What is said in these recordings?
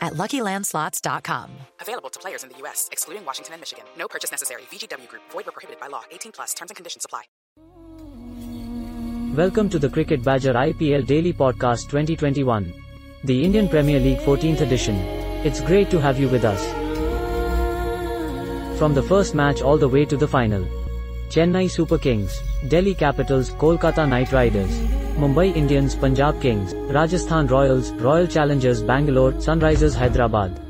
at LuckyLandSlots.com. Available to players in the U.S., excluding Washington and Michigan. No purchase necessary. VGW Group. Void where prohibited by law. 18 plus. Terms and conditions apply. Welcome to the Cricket Badger IPL Daily Podcast 2021. The Indian Premier League 14th edition. It's great to have you with us. From the first match all the way to the final. Chennai Super Kings, Delhi Capitals, Kolkata Knight Riders, Mumbai Indians, Punjab Kings, Rajasthan Royals, Royal Challengers Bangalore, Sunrisers Hyderabad.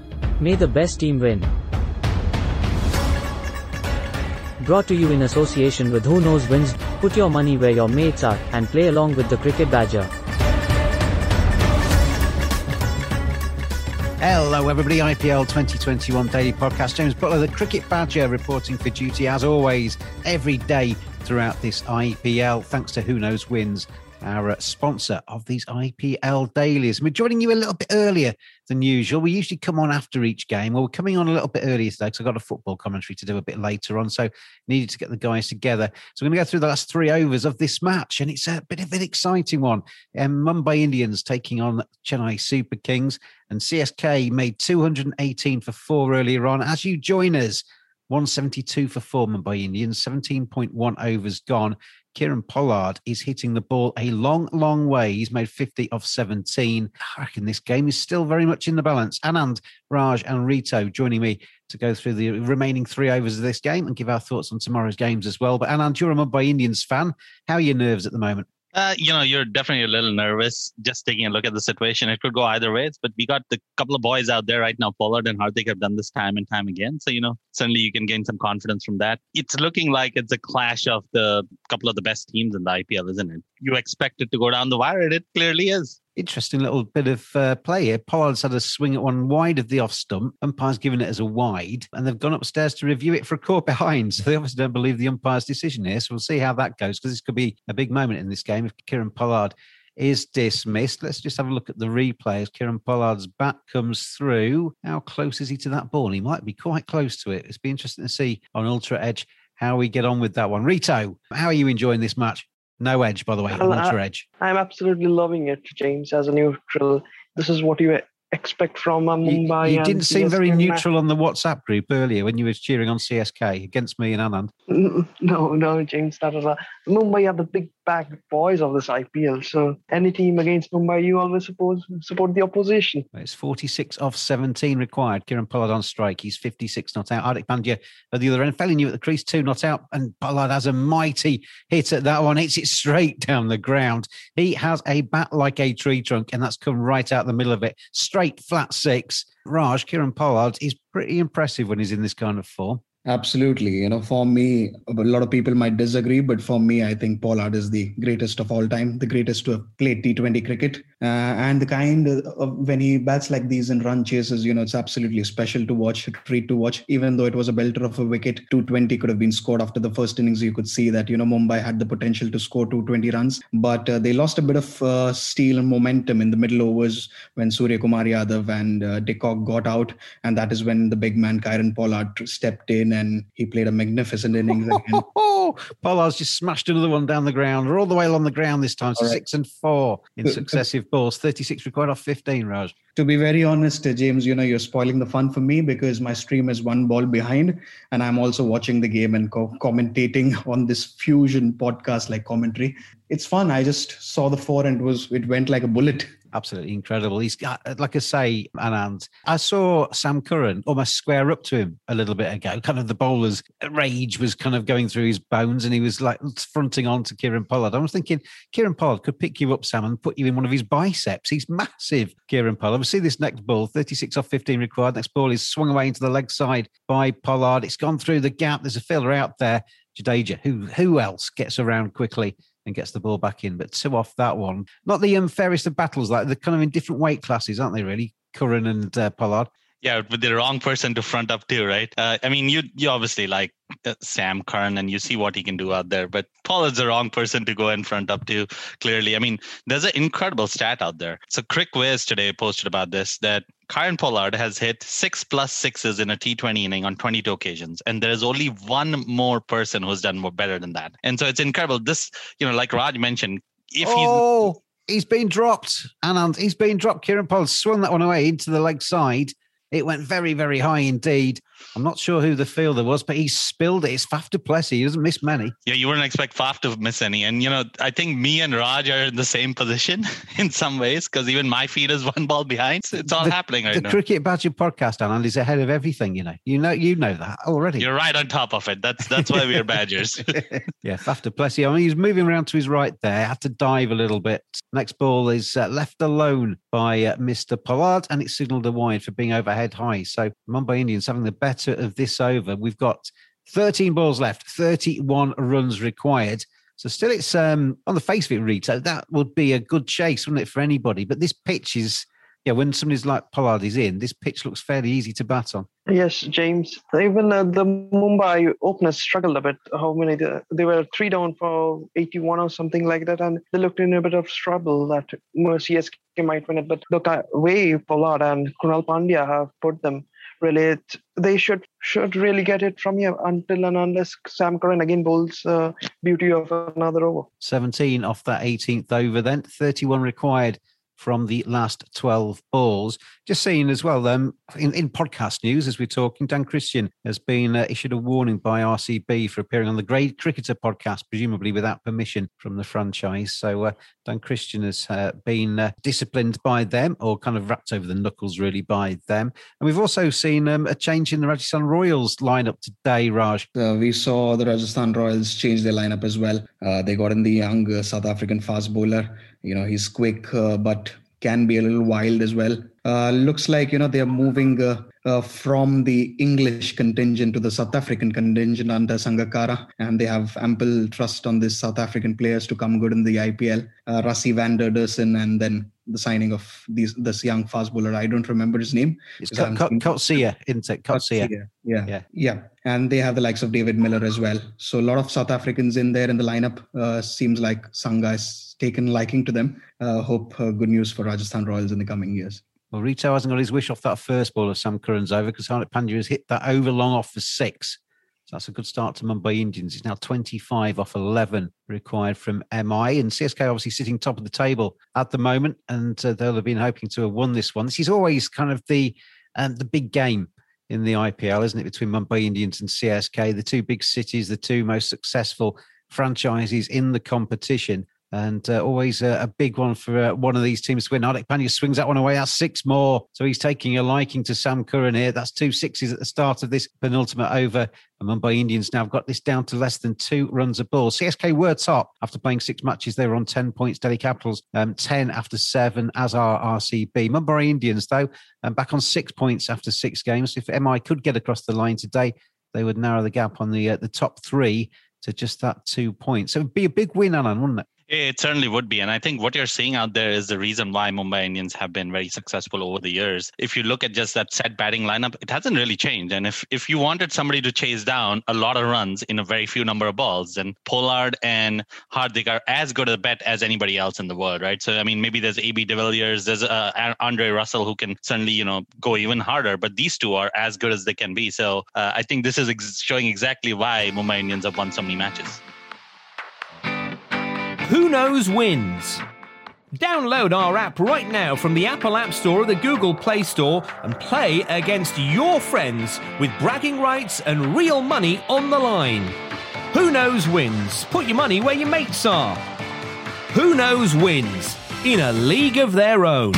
May the best team win. Brought to you in association with Who Knows Wins, put your money where your mates are, and play along with the Cricket Badger. Hello, everybody. IPL 2021 Daily Podcast. James Butler, the Cricket Badger, reporting for duty as always every day throughout this IPL. Thanks to Who Knows Wins our uh, sponsor of these IPL dailies. We're joining you a little bit earlier than usual. We usually come on after each game. Well, we're coming on a little bit earlier today because I've got a football commentary to do a bit later on. So needed to get the guys together. So we're going to go through the last three overs of this match. And it's a bit of an exciting one. Um, Mumbai Indians taking on Chennai Super Kings. And CSK made 218 for four earlier on. As you join us, 172 for four Mumbai Indians, 17.1 overs gone. Kieron Pollard is hitting the ball a long, long way. He's made 50 of 17. I reckon this game is still very much in the balance. Anand, Raj, and Rito joining me to go through the remaining three overs of this game and give our thoughts on tomorrow's games as well. But Anand, you're a Mumbai Indians fan. How are your nerves at the moment? Uh, you know, you're definitely a little nervous just taking a look at the situation. It could go either ways, but we got the couple of boys out there right now. Pollard and Hardik have done this time and time again. So, you know, suddenly you can gain some confidence from that. It's looking like it's a clash of the couple of the best teams in the IPL, isn't it? You expect it to go down the wire, and it clearly is interesting little bit of uh, play here. Pollard's had a swing at one wide of the off stump. Umpire's given it as a wide, and they've gone upstairs to review it for a caught behind. So they obviously don't believe the umpire's decision here. So we'll see how that goes because this could be a big moment in this game if Kieron Pollard is dismissed. Let's just have a look at the replay as Kieron Pollard's bat comes through. How close is he to that ball? He might be quite close to it. It's be interesting to see on Ultra Edge how we get on with that one. Rito, how are you enjoying this match? No edge, by the way. Well, Ultra Edge. I'm absolutely loving it, James, as a neutral. This is what you expect from a Mumbai. You, you didn't seem very neutral on the WhatsApp group earlier when you were cheering on CSK against me and Anand. No, no, James, that was a Mumbai are the big bag boys of this IPL. So any team against Mumbai, you always suppose support the opposition. It's 46 off 17 required. Kieron Pollard on strike. He's 56 not out. Hardik Pandya at the other end, failing you at the crease, two not out. And Pollard has a mighty hit at that one. Hits it straight down the ground. He has a bat like a tree trunk, and that's come right out the middle of it. Straight flat six. Raj, Kieron Pollard is pretty impressive when he's in this kind of form. Absolutely. You know, for me, a lot of people might disagree, but for me, I think Pollard is the greatest of all time, the greatest to have played T20 cricket. Uh, and the kind of when he bats like these and run chases, you know, it's absolutely special to watch, treat to watch. Even though it was a belter of a wicket, 220 could have been scored after the first innings. You could see that, you know, Mumbai had the potential to score 220 runs, but uh, they lost a bit of uh, steel and momentum in the middle overs when Surya Kumar Yadav and uh, got out. And that is when the big man, Kieron Pollard, stepped in and he played a magnificent innings again. Pollard's just smashed another one down the ground. We're all the way along the ground this time. So right. six and four in successive balls. 36 required off 15, Raj. To be very honest, uh, James, you know, you're spoiling the fun for me because my stream is one ball behind and I'm also watching the game and co- commentating on this fusion podcast like commentary. It's fun. I just saw the four and it was it went like a bullet absolutely incredible. He's got, uh, like I say, Anand, I saw Sam Curran almost square up to him a little bit ago. Kind of the bowler's rage was kind of going through his bones and he was like fronting on to Kieron Pollard. I was thinking Kieron Pollard could pick you up, Sam, and put you in one of his biceps. He's massive, Kieron Pollard. We see this next ball, 36 off 15 required. Next ball is swung away into the leg side by Pollard. It's gone through the gap. There's a filler out there. Jadeja, who who else gets around quickly and gets the ball back in. But two off that one. Not the um, fairest of battles, like they're kind of in different weight classes, aren't they, really? Curran and uh, Pollard. Yeah, with the wrong person to front up to, right? Uh, I mean, you you obviously like uh, Sam Curran and you see what he can do out there, but Pollard's the wrong person to go in front up to. Clearly, I mean, there's an incredible stat out there. So CricViz today posted about this that Kieron Pollard has hit six plus sixes in a T20 inning on 22 occasions, and there's only one more person who's done more better than that. And so it's incredible. This, you know, like Raj mentioned, if oh. he's he's been dropped, and he's been dropped. Kieron Pollard swung that one away into the leg side. It went very, very high indeed. I'm not sure who the fielder was, but he spilled it. It's Faf du Plessis. He doesn't miss many. Yeah, you wouldn't expect Faf to miss any. And, you know, I think me and Raj are in the same position in some ways because even my feet is one ball behind. It's all the, happening right the now. The Cricket Badger podcast, Alan, is ahead of everything, you know. You know you know that already. You're right on top of it. That's that's why we're Badgers. yeah, Faf du Plessis. I mean, he's moving around to his right there. Had to dive a little bit. Next ball is uh, left alone by uh, Mr. Pollard, and it signalled a wide for being overhead high. So Mumbai Indians having the better of this over. We've got 13 balls left, 31 runs required. So still, it's um, on the face of it, Rito. That would be a good chase, wouldn't it, for anybody? But this pitch is, yeah, when somebody's like Pollard is in, this pitch looks fairly easy to bat on. Yes, James. Even uh, the Mumbai openers struggled a bit. How many? They were three down for 81 or something like that, and they looked in a bit of trouble that CSK might win it. But the way Pollard and Krunal Pandya have put them really they should should really get it from here until and unless Sam Curran again bowls uh, beauty of another over. 17 off that 18th over, then 31 required from the last 12 balls. Just seeing as well, um, in, in podcast news as we're talking, Dan Christian has been uh, issued a warning by RCB for appearing on the Grade Cricketer podcast, presumably without permission from the franchise. So uh, Dan Christian has uh, been uh, disciplined by them or kind of rapped over the knuckles really by them. And we've also seen um, a change in the Rajasthan Royals lineup today, Raj. Uh, we saw the Rajasthan Royals change their lineup as well. Uh, they got in the young South African fast bowler you know, he's quick, uh, but can be a little wild as well. Uh, looks like you know they are moving uh, uh, from the English contingent to the South African contingent under Sangakkara, and they have ample trust on these South African players to come good in the IPL. Uh, Rassie van der Dussen, and then the signing of these this young fast bowler. I don't remember his name. It's Coetzee, isn't it? Coetzee. Yeah, yeah, yeah. And they have the likes of David Miller as well. So a lot of South Africans in there in the lineup. Uh, seems like Sangha has taken liking to them. Uh, hope uh, good news for Rajasthan Royals in the coming years. Well, Rito hasn't got his wish off that first ball of Sam Curran's over because Hardik Pandya has hit that over long off for six. So that's a good start to Mumbai Indians. It's now 25 off 11 required from MI. And CSK obviously sitting top of the table at the moment. And uh, they'll have been hoping to have won this one. This is always kind of the um, the big game in the IPL, isn't it? Between Mumbai Indians and CSK, the two big cities, the two most successful franchises in the competition and uh, always a, a, big one for uh, one of these teams to win. Hardik Pandya swings that one away. That's six more. So he's taking a liking to Sam Curran here. That's two sixes at the start of this penultimate over. And Mumbai Indians now have got this down to less than two runs a ball. CSK were top after playing six matches. They were on 10 points. Delhi Capitals, um, 10 after seven, as are RCB. Mumbai Indians, though, um, back on six points after six games. If MI could get across the line today, they would narrow the gap on the uh, the top three to just that two points. So it'd be a big win, Alan, wouldn't it? It certainly would be. And I think what you're seeing out there is the reason why Mumbai Indians have been very successful over the years. If you look at just that set batting lineup, it hasn't really changed. And if, if you wanted somebody to chase down a lot of runs in a very few number of balls, then Pollard and Hardik are as good a bet as anybody else in the world, right? So, I mean, maybe there's AB de Villiers, there's uh, Andre Russell who can certainly, you know, go even harder, but these two are as good as they can be. So uh, I think this is ex- showing exactly why Mumbai Indians have won so many matches. Who Knows Wins. Download our app right now from the Apple App Store or the Google Play Store and play against your friends with bragging rights and real money on the line. Who Knows Wins. Put your money where your mates are. Who Knows Wins in a league of their own.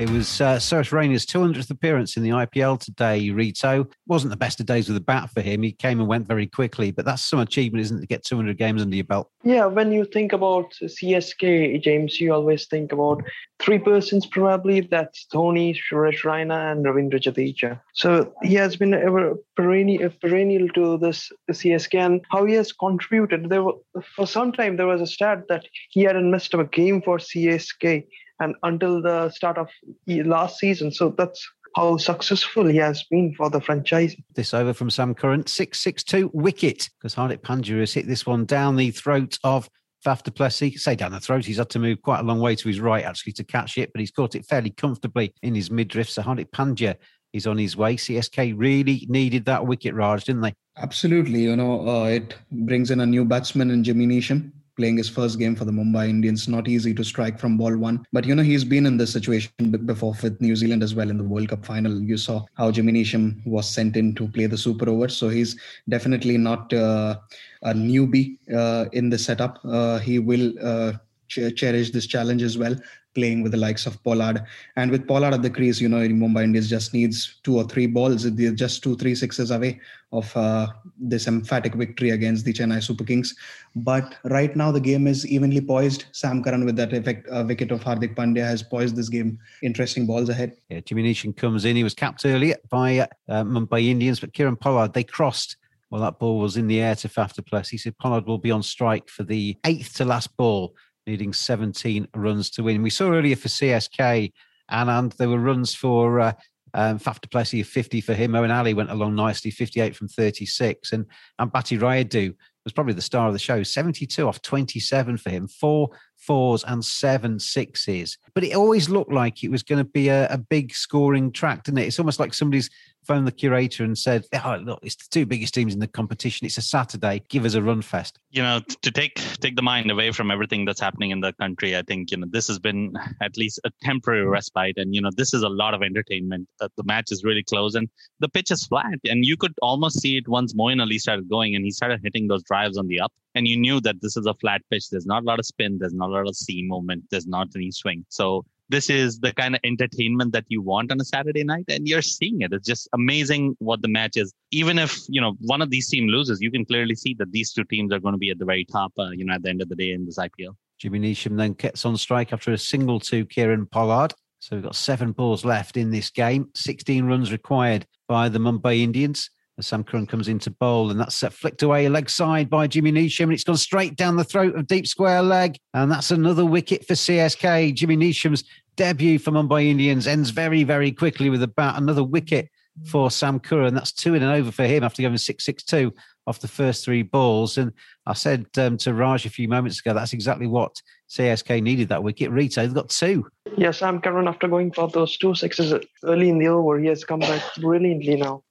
It was uh, Raina's 200th appearance in the IPL today, Rito. Wasn't the best of days with the bat for him. He came and went very quickly, but that's some achievement, isn't it, to get 200 games under your belt? Yeah, when you think about CSK, James, you always think about three persons probably. That's Dhoni, Suresh Raina, and Ravindra Jadeja. So he has been ever perennial, perennial to this CSK and how he has contributed. There were, For some time, there was a stat that he hadn't missed a game for CSK and until the start of last season. So that's how successful he has been for the franchise. This over from Sam Curran, 662 wicket, because Hardik Pandya has hit this one down the throat of Faf du Plessis. Say down the throat, he's had to move quite a long way to his right actually to catch it, but he's caught it fairly comfortably in his midriff. So Hardik Pandya is on his way. CSK really needed that wicket, Raj, didn't they? Absolutely. You know, uh, it brings in a new batsman in Jimmy Neesham playing his first game for the Mumbai Indians. Not easy to strike from ball one. But, you know, he's been in this situation before with New Zealand as well in the World Cup final. You saw how Jimmy Neesham was sent in to play the super over. So he's definitely not uh, a newbie uh, in the setup. Uh, he will uh, ch- cherish this challenge as well playing with the likes of Pollard. And with Pollard at the crease, you know, Mumbai Indians just needs two or three balls. They're just two, three sixes away of uh, this emphatic victory against the Chennai Super Kings. But right now, the game is evenly poised. Sam Curran, with that effect, uh, wicket of Hardik Pandya, has poised this game. Interesting balls ahead. Yeah, Jimmy comes in. He was capped earlier by uh, Mumbai Indians, but Kieron Pollard, they crossed well, that ball was in the air to Faf du Plessis. He said Pollard will be on strike for the eighth to last ball needing 17 runs to win. We saw earlier for CSK, and there were runs for uh, um, Faf du Plessis of 50 for him. Moeen Ali went along nicely, 58 from 36. And Ambati Rayudu was probably the star of the show, 72 off 27 for him, four fours and seven sixes. But it always looked like it was going to be a, a big scoring track, didn't it? It's almost like somebody's phoned the curator and said, "Oh, look, it's the two biggest teams in the competition. It's a Saturday. Give us a run fest." You know, to take take the mind away from everything that's happening in the country, I think you know this has been at least a temporary respite, and you know this is a lot of entertainment. Uh, the match is really close, and the pitch is flat, and you could almost see it once Moeen Ali started going, and he started hitting those drives on the up, and you knew that this is a flat pitch. There's not a lot of spin. There's not a lot of seam movement. There's not any swing. So this is the kind of entertainment that you want on a Saturday night, and you're seeing it. It's just amazing what the match is. Even if you know one of these teams loses, you can clearly see that these two teams are going to be at the very top. Uh, you know, at the end of the day in this IPL. Jimmy Neesham then gets on strike after a single to Kieron Pollard. So we've got seven balls left in this game. 16 runs required by the Mumbai Indians. As Sam Curran comes into bowl, and that's flicked away leg side by Jimmy Neesham, and it's gone straight down the throat of deep square leg, and that's another wicket for CSK. Jimmy Neesham's debut for Mumbai Indians ends very, very quickly with about another wicket for Sam Curran. That's two in and over for him after going 6 6 2 off the first three balls. And I said um, to Raj a few moments ago, that's exactly what CSK needed that wicket. Rito, they've got two. Yes, Sam Curran, after going for those two sixes early in the over, he has come back brilliantly now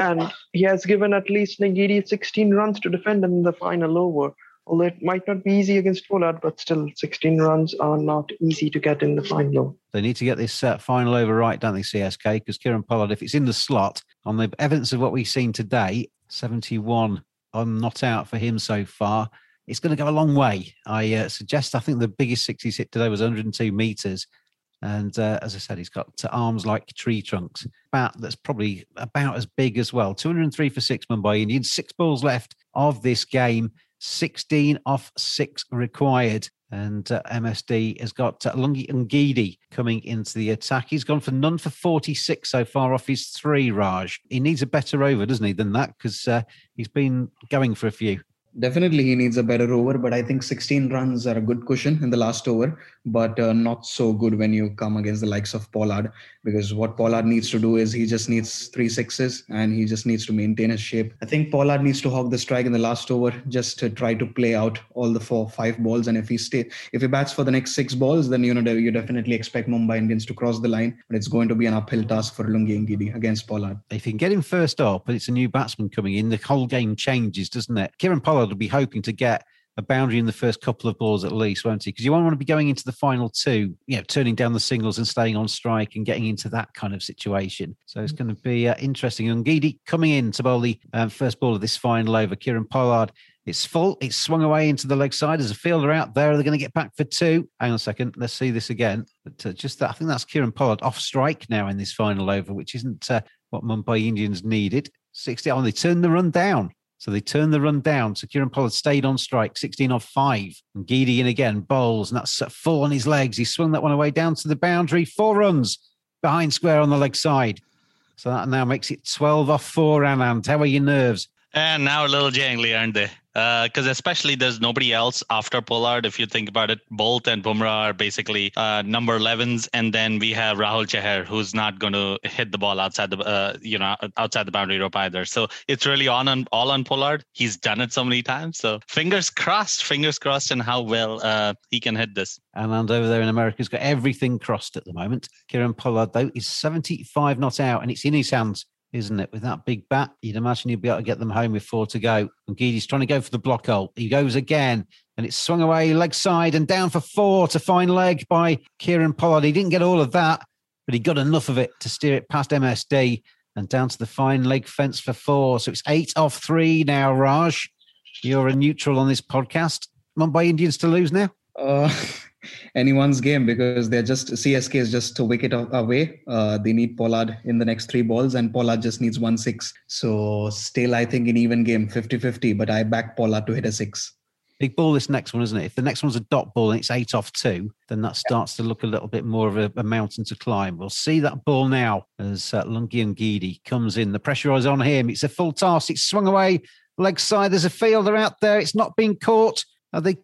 and he has given at least Ngidi 16 runs to defend in the final over. Although it might not be easy against Pollard, but still 16 runs are not easy to get in the final. They need to get this uh, final over right, don't they, CSK? Because Kieron Pollard, if it's in the slot, on the evidence of what we've seen today, 71 on not out for him so far. It's going to go a long way. I uh, suggest, I think the biggest six he's hit today was 102 metres. And uh, as I said, he's got arms like tree trunks. About that's probably about as big as well. 203 for six Mumbai Indians. Six balls left of this game. 16 off six required. And uh, MSD has got uh, Lungi Ngidi coming into the attack. He's gone for none for 46 so far off his three, Raj. He needs a better over, doesn't he, than that? Because uh, he's been going for a few. Definitely, he needs a better over, but I think 16 runs are a good cushion in the last over, but uh, not so good when you come against the likes of Pollard. Because what Pollard needs to do is he just needs three sixes and he just needs to maintain his shape. I think Pollard needs to hog the strike in the last over just to try to play out all the four, five balls. And if he stay, if he bats for the next six balls, then you know you definitely expect Mumbai Indians to cross the line, but it's going to be an uphill task for Lungi Ngidi against Pollard. If you can get him first up, but it's a new batsman coming in, the whole game changes, doesn't it? Kieron Pollard will be hoping to get a boundary in the first couple of balls at least, won't he? Because you won't want to be going into the final two, you know, turning down the singles and staying on strike and getting into that kind of situation. So it's going to be uh, interesting. Ngidi coming in to bowl the um, first ball of this final over. Kieron Pollard it's full. It's swung away into the leg side. There's a fielder out there. They're going to get back for two. Hang on a second. Let's see this again. But uh, just that, I think that's Kieron Pollard off strike now in this final over, which isn't uh, what Mumbai Indians needed. 60 on. Oh, they turned the run down. So they turned the run down. So Kieron Pollard stayed on strike, 16 off five. And Ngidi in again, bowls, and that's full on his legs. He swung that one away down to the boundary. Four runs behind square on the leg side. So that now makes it 12 off four, Anand. How are your nerves? And now a little jangly, aren't they? because uh, especially there's nobody else after Pollard. If you think about it, Bolt and Bumrah are basically uh, number 11s, and then we have Rahul Chahar, who's not going to hit the ball outside the uh, you know outside the boundary rope either. So it's really on and all on Pollard. He's done it so many times. So fingers crossed, fingers crossed, and how well uh, he can hit this. And over there in America, he's got everything crossed at the moment. Kieron Pollard though is 75 not out, and it's in his hands isn't it? With that big bat, you'd imagine you'd be able to get them home with four to go. And Ngidi's trying to go for the block hole. He goes again, and it's swung away leg side and down for four to fine leg by Kieron Pollard. He didn't get all of that, but he got enough of it to steer it past MSD and down to the fine leg fence for four. So it's eight off three now, Raj. You're a neutral on this podcast. Mumbai Indians to lose now? Uh, anyone's game because they're just CSK is just a wicket away. Uh, they need Pollard in the next three balls, and Pollard just needs one six. So still, I think an even game, 50-50, But I back Pollard to hit a six. Big ball, this next one, isn't it? If the next one's a dot ball and it's eight off two, then that starts to look a little bit more of a, a mountain to climb. We'll see that ball now as uh, Lungi Ngidi comes in. The pressure is on him. It's a full toss. It's swung away leg side. There's a fielder out there. It's not being caught. Are they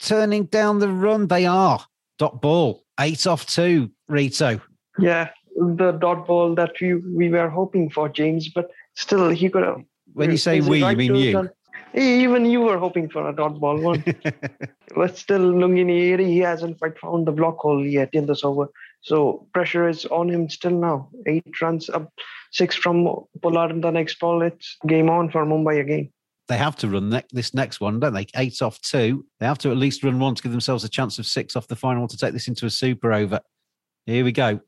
turning down the run. They are. Dot ball, eight off two, Rito. Yeah, the dot ball that we, we were hoping for, James, but still he could have. When you say we, right you mean you? Even you were hoping for a dot ball one. but still, Lungini, he hasn't quite found the block hole yet in this over. So pressure is on him still now. Eight runs up, six from Pollard in the next ball. It's game on for Mumbai again they have to run ne- this next one, don't they? Eight off two. They have to at least run one to give themselves a chance of six off the final to take this into a super over. Here we go.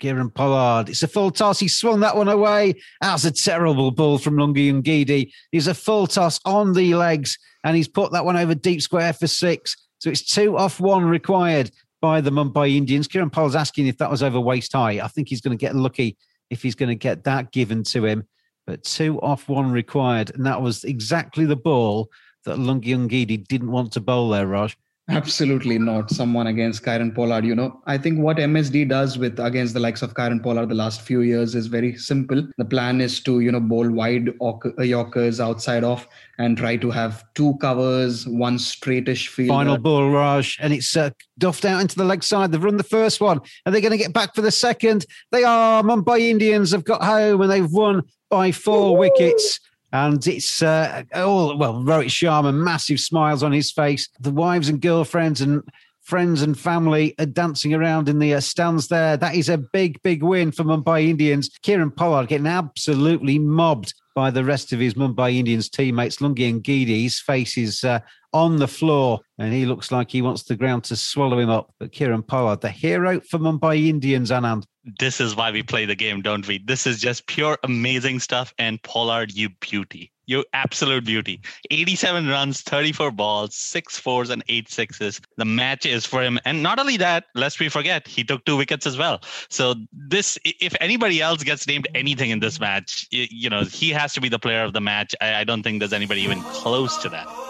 Kieron Pollard. It's a full toss. He swung that one away. That's a terrible ball from Lungi Ngidi. He's a full toss on the legs, and he's put that one over deep square for six. So it's two off one required by the Mumbai Indians. Kieron Pollard's asking if that was over waist high. I think he's going to get lucky if he's going to get that given to him but two off one required. And that was exactly the ball that Lungi Ngidi didn't want to bowl there, Raj. Absolutely not. Someone against Kieron Pollard. You know, I think what MSD does with against the likes of Kieron Pollard the last few years is very simple. The plan is to you know bowl wide uh, Yorkers outside off and try to have two covers, one straightish field. Final ball, Raj, and it's uh, duffed out into the leg side. They've run the first one. Are they going to get back for the second? They are. Mumbai Indians have got home and they've won by four Woo! wickets. And it's uh, all, well, Rohit Sharma, massive smiles on his face. The wives and girlfriends and friends and family are dancing around in the uh, stands there. That is a big, big win for Mumbai Indians. Kieron Pollard getting absolutely mobbed by the rest of his Mumbai Indians teammates. Lungi Ngidi, his face is uh, on the floor and he looks like he wants the ground to swallow him up. But Kieron Pollard, the hero for Mumbai Indians, Anand. This is why we play the game, don't we? This is just pure amazing stuff. And Pollard, you beauty. You absolute beauty. 87 runs, 34 balls, six fours, and eight sixes. The match is for him. And not only that, lest we forget, he took two wickets as well. So this, if anybody else gets named anything in this match, you know, he has to be the player of the match. I, I don't think there's anybody even close to that.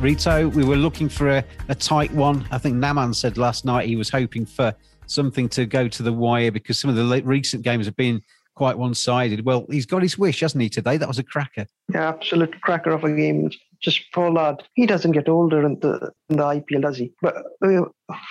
Rito, we were looking for a, a tight one. I think Naman said last night he was hoping for something to go to the wire because some of the recent games have been quite one sided. Well, he's got his wish, hasn't he, today? That was a cracker. Yeah, absolute cracker of a game. Just Pollard. He doesn't get older in the in the IPL, does he? But uh,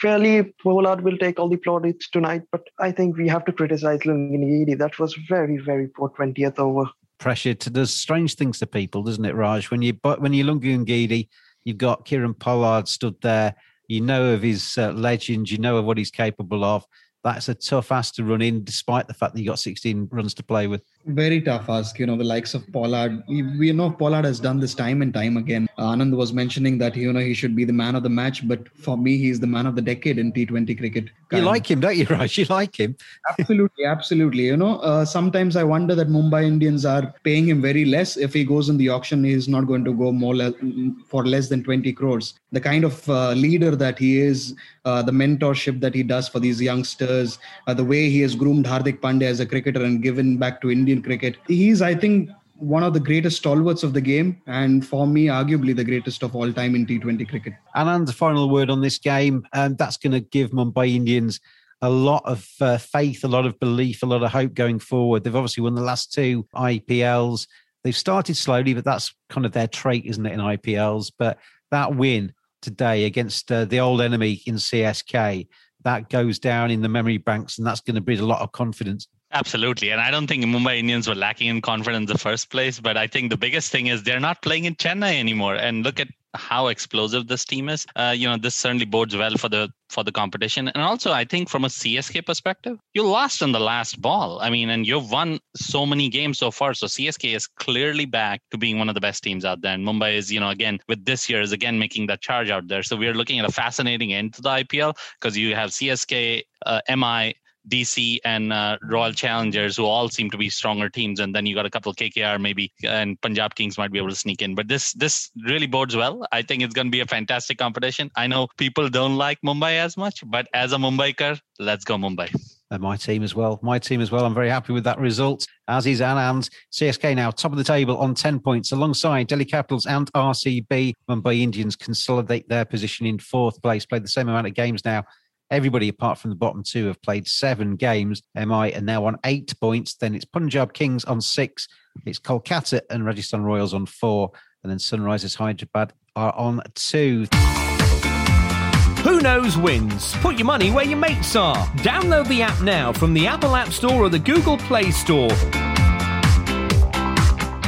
fairly, Pollard will take all the plaudits tonight. But I think we have to criticize Lungi Ngidi. That was very, very poor 20th over. Pressure to does strange things to people, doesn't it, Raj? When you but when you Lungi You've got Kieron Pollard stood there. You know of his uh, legend. You know of what he's capable of. That's a tough ass to run in, despite the fact that you got 16 runs to play with very tough ask. You know, the likes of Pollard. We know Pollard has done this time and time again. Anand was mentioning that you know he should be the man of the match, but for me, he's the man of the decade in T20 cricket. You like him, don't you, Raj? You like him? absolutely, absolutely. You know, uh, sometimes I wonder that Mumbai Indians are paying him very less. If he goes in the auction, he's not going to go more le- for less than 20 crores. The kind of uh, leader that he is, uh, the mentorship that he does for these youngsters, uh, the way he has groomed Hardik Pandya as a cricketer and given back to India Indian cricket. He's, I think, one of the greatest stalwarts of the game, and for me, arguably the greatest of all time in T20 cricket. And the final word on this game, and that's going to give Mumbai Indians a lot of uh, faith, a lot of belief, a lot of hope going forward. They've obviously won the last two IPLs. They've started slowly, but that's kind of their trait, isn't it, in IPLs? But that win today against uh, the old enemy in CSK, that goes down in the memory banks, and that's going to breed a lot of confidence Absolutely. And I don't think Mumbai Indians were lacking in confidence in the first place, but I think the biggest thing is they're not playing in Chennai anymore. And look at how explosive this team is. Uh, you know, this certainly bodes well for the for the competition. And also, I think from a CSK perspective, you lost in the last ball. I mean, and you've won so many games so far. So CSK is clearly back to being one of the best teams out there. And Mumbai is, you know, again with this year is again making that charge out there. So we're looking at a fascinating end to the IPL because you have CSK, uh, MI, DC and uh, Royal Challengers, who all seem to be stronger teams, and then you got a couple KKR maybe, and Punjab Kings might be able to sneak in. But this this really bodes well. I think it's going to be a fantastic competition. I know people don't like Mumbai as much, but as a Mumbaiker, let's go Mumbai. And my team as well. My team as well. I'm very happy with that result. As is Anand. CSK now top of the table on 10 points alongside Delhi Capitals and RCB. Mumbai Indians consolidate their position in fourth place. Played the same amount of games now Everybody apart from the bottom two have played seven games. MI are now on eight points. Then it's Punjab Kings on six. It's Kolkata and Rajasthan Royals on four. And then Sunrisers Hyderabad are on two. Who knows wins? Put your money where your mates are. Download the app now from the Apple App Store or the Google Play Store.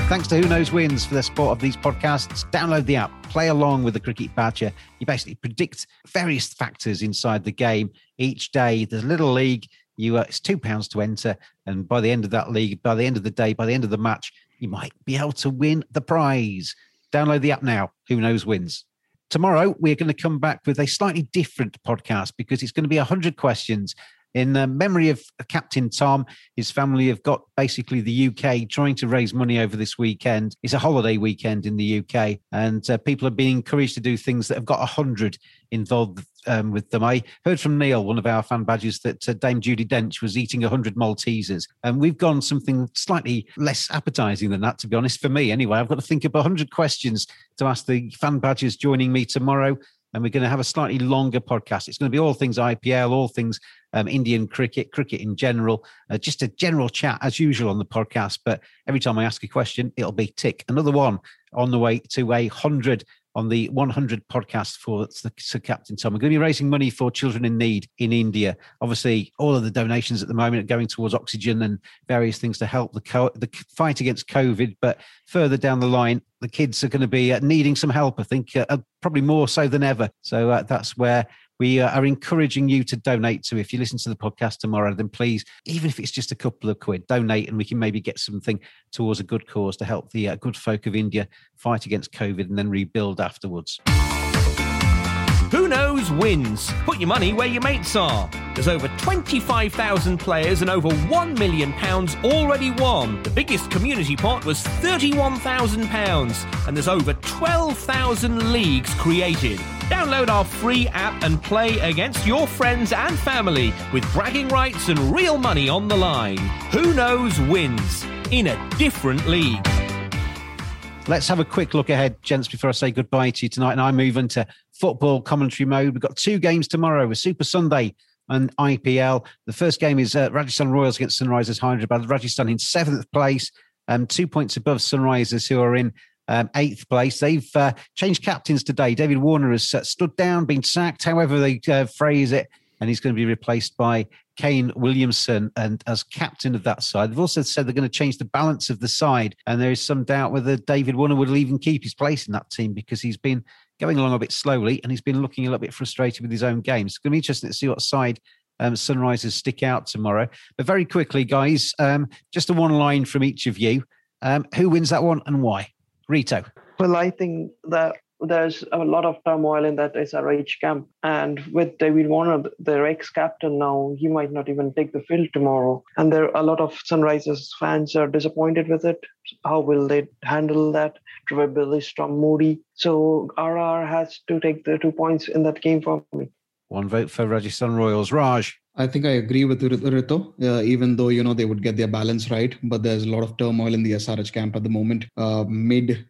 Thanks to Who Knows Wins for the support of these podcasts. Download the app, play along with the Cricket Badger. You basically predict various factors inside the game each day. There's a little league. You uh, it's two pounds to enter, and by the end of that league, by the end of the day, by the end of the match, you might be able to win the prize. Download the app now. Who knows wins. Tomorrow, we're going to come back with a slightly different podcast because it's going to be 100 questions in memory of Captain Tom, his family have got basically the UK trying to raise money over this weekend. It's a holiday weekend in the UK, and uh, people are being encouraged to do things that have got a hundred involved um, with them. I heard from Neil, one of our fan badges, that uh, Dame Judi Dench was eating 100 Maltesers. And we've gone something slightly less appetizing than that, to be honest, for me anyway. I've got to think of 100 questions to ask the fan badges joining me tomorrow and we're going to have a slightly longer podcast. It's going to be all things IPL, all things um, Indian cricket, cricket in general, uh, just a general chat as usual on the podcast. But every time I ask a question, it'll be tick another one on the way to a hundred on the 100 podcast for Sir Captain Tom. We're going to be raising money for children in need in India. Obviously, all of the donations at the moment are going towards oxygen and various things to help the, co- the fight against COVID. But further down the line, the kids are going to be uh, needing some help, I think, uh, uh probably more so than ever. So uh, that's where we uh, are encouraging you to donate to. If you listen to the podcast tomorrow, then please, even if it's just a couple of quid, donate and we can maybe get something towards a good cause to help the uh, good folk of India fight against COVID and then rebuild afterwards. Who knows Wins. Put your money where your mates are. There's over 25,000 players and over £1 million already won. The biggest community pot was £31,000 and there's over 12,000 leagues created. Download our free app and play against your friends and family with bragging rights and real money on the line. Who knows wins in a different league. Let's have a quick look ahead, gents, before I say goodbye to you tonight. And I move into football commentary mode. We've got two games tomorrow with Super Sunday and IPL. The first game is uh, Rajasthan Royals against Sunrisers Hyderabad. Rajasthan in seventh place, um, two points above Sunrisers, who are in um, eighth place. They've uh, changed captains today. David Warner has uh, stood down, been sacked, however they uh, phrase it, and he's going to be replaced by Kane Williamson and as captain of that side. They've also said they're going to change the balance of the side, and there is some doubt whether David Warner will even keep his place in that team because he's been going along a bit slowly and he's been looking a little bit frustrated with his own games. It's going to be interesting to see what side um, Sunrisers stick out tomorrow. But very quickly, guys, um, just a one line from each of you. Um, who wins that one and why? Rito. Well, I think that there's a lot of turmoil in that SRH camp. And with David Warner, their ex captain now, he might not even take the field tomorrow. And there are a lot of Sunrisers fans are disappointed with it. How will they handle that? Trevor Storm Moody. So RR has to take the two points in that game for me. One vote for Rajasthan Royals. Raj. I think I agree with Rito, uh, even though, you know, they would get their balance right. But there's a lot of turmoil in the SRH camp at the moment. Uh, mid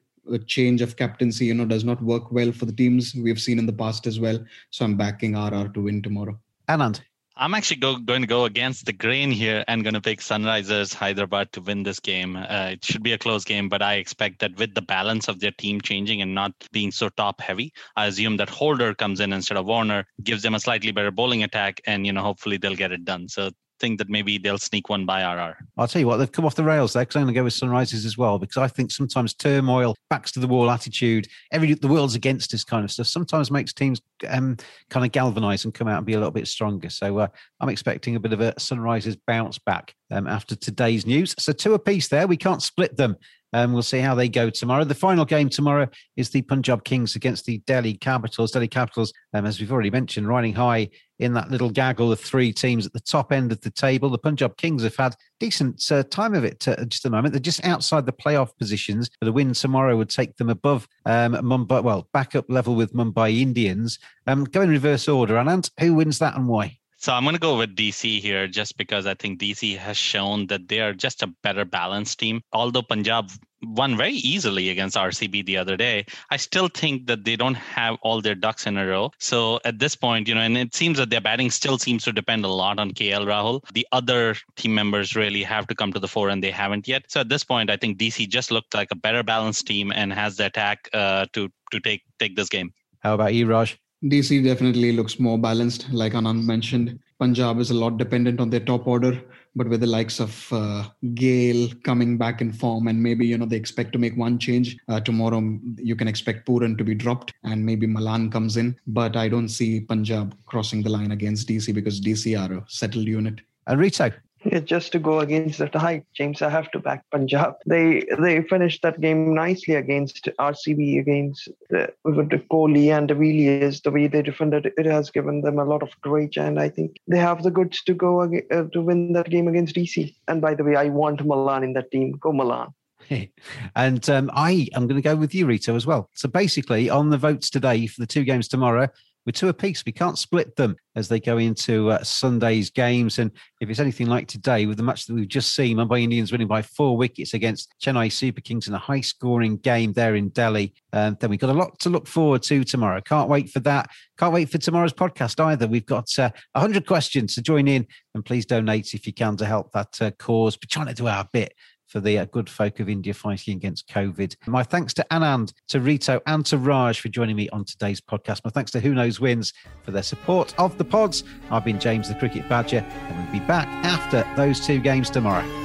change of captaincy, you know, does not work well for the teams. We've seen in the past as well. So I'm backing RR to win tomorrow. Anand. I'm actually go, going to go against the grain here and going to pick Sunrisers Hyderabad to win this game. Uh, it should be a close game, but I expect that with the balance of their team changing and not being so top heavy, I assume that Holder comes in instead of Warner, gives them a slightly better bowling attack, and you know hopefully they'll get it done. So think that maybe they'll sneak one by RR. I'll tell you what, they've come off the rails there because I'm going to go with Sunrises as well because I think sometimes turmoil, backs to the wall attitude, every the world's against us kind of stuff sometimes makes teams um, kind of galvanise and come out and be a little bit stronger. So uh, I'm expecting a bit of a Sunrises bounce back um, after today's news. So two apiece there. We can't split them. Um, we'll see how they go tomorrow. The final game tomorrow is the Punjab Kings against the Delhi Capitals. Delhi Capitals, um, as we've already mentioned, riding high in that little gaggle of three teams at the top end of the table. The Punjab Kings have had decent uh, time of it uh, just a moment. They're just outside the playoff positions. The win tomorrow would take them above um, Mumbai, well, back up level with Mumbai Indians. Um, go in reverse order. Anand, who wins that and why? So I'm going to go with DC here just because I think DC has shown that they are just a better balanced team. Although Punjab won very easily against RCB the other day, I still think that they don't have all their ducks in a row. So at this point, you know, and it seems that their batting still seems to depend a lot on KL Rahul. The other team members really have to come to the fore and they haven't yet. So at this point, I think DC just looked like a better balanced team and has the attack uh, to to take take this game. How about you, Raj? DC definitely looks more balanced, like Anand mentioned. Punjab is a lot dependent on their top order, but with the likes of uh, Gayle coming back in form, and maybe you know they expect to make one change uh, tomorrow. You can expect Puran to be dropped, and maybe Malan comes in. But I don't see Punjab crossing the line against DC because DC are a settled unit. And yeah, just to go against the tide, James, I have to back Punjab. They they finished that game nicely against RCB, against the, with the Kohli and de Villiers. The way they defended it has given them a lot of courage, and I think they have the goods to go uh, to win that game against DC. And by the way, I want Milan in that team. Go Milan. and um, I am going to go with you, Rito, as well. So basically, on the votes today for the two games tomorrow, with two apiece. We can't split them as they go into uh, Sunday's games. And if it's anything like today, with the match that we've just seen, Mumbai Indians winning by four wickets against Chennai Super Kings in a high scoring game there in Delhi, um, then we've got a lot to look forward to tomorrow. Can't wait for that. Can't wait for tomorrow's podcast either. We've got uh, 100 questions to join in, and please donate if you can to help that uh, cause. We're trying to do our bit for the uh, good folk of India fighting against COVID. My thanks to Anand, to Rito, and to Raj for joining me on today's podcast. My thanks to Who Knows Wins for their support of the pods. I've been James the Cricket Badger, and we'll be back after those two games tomorrow.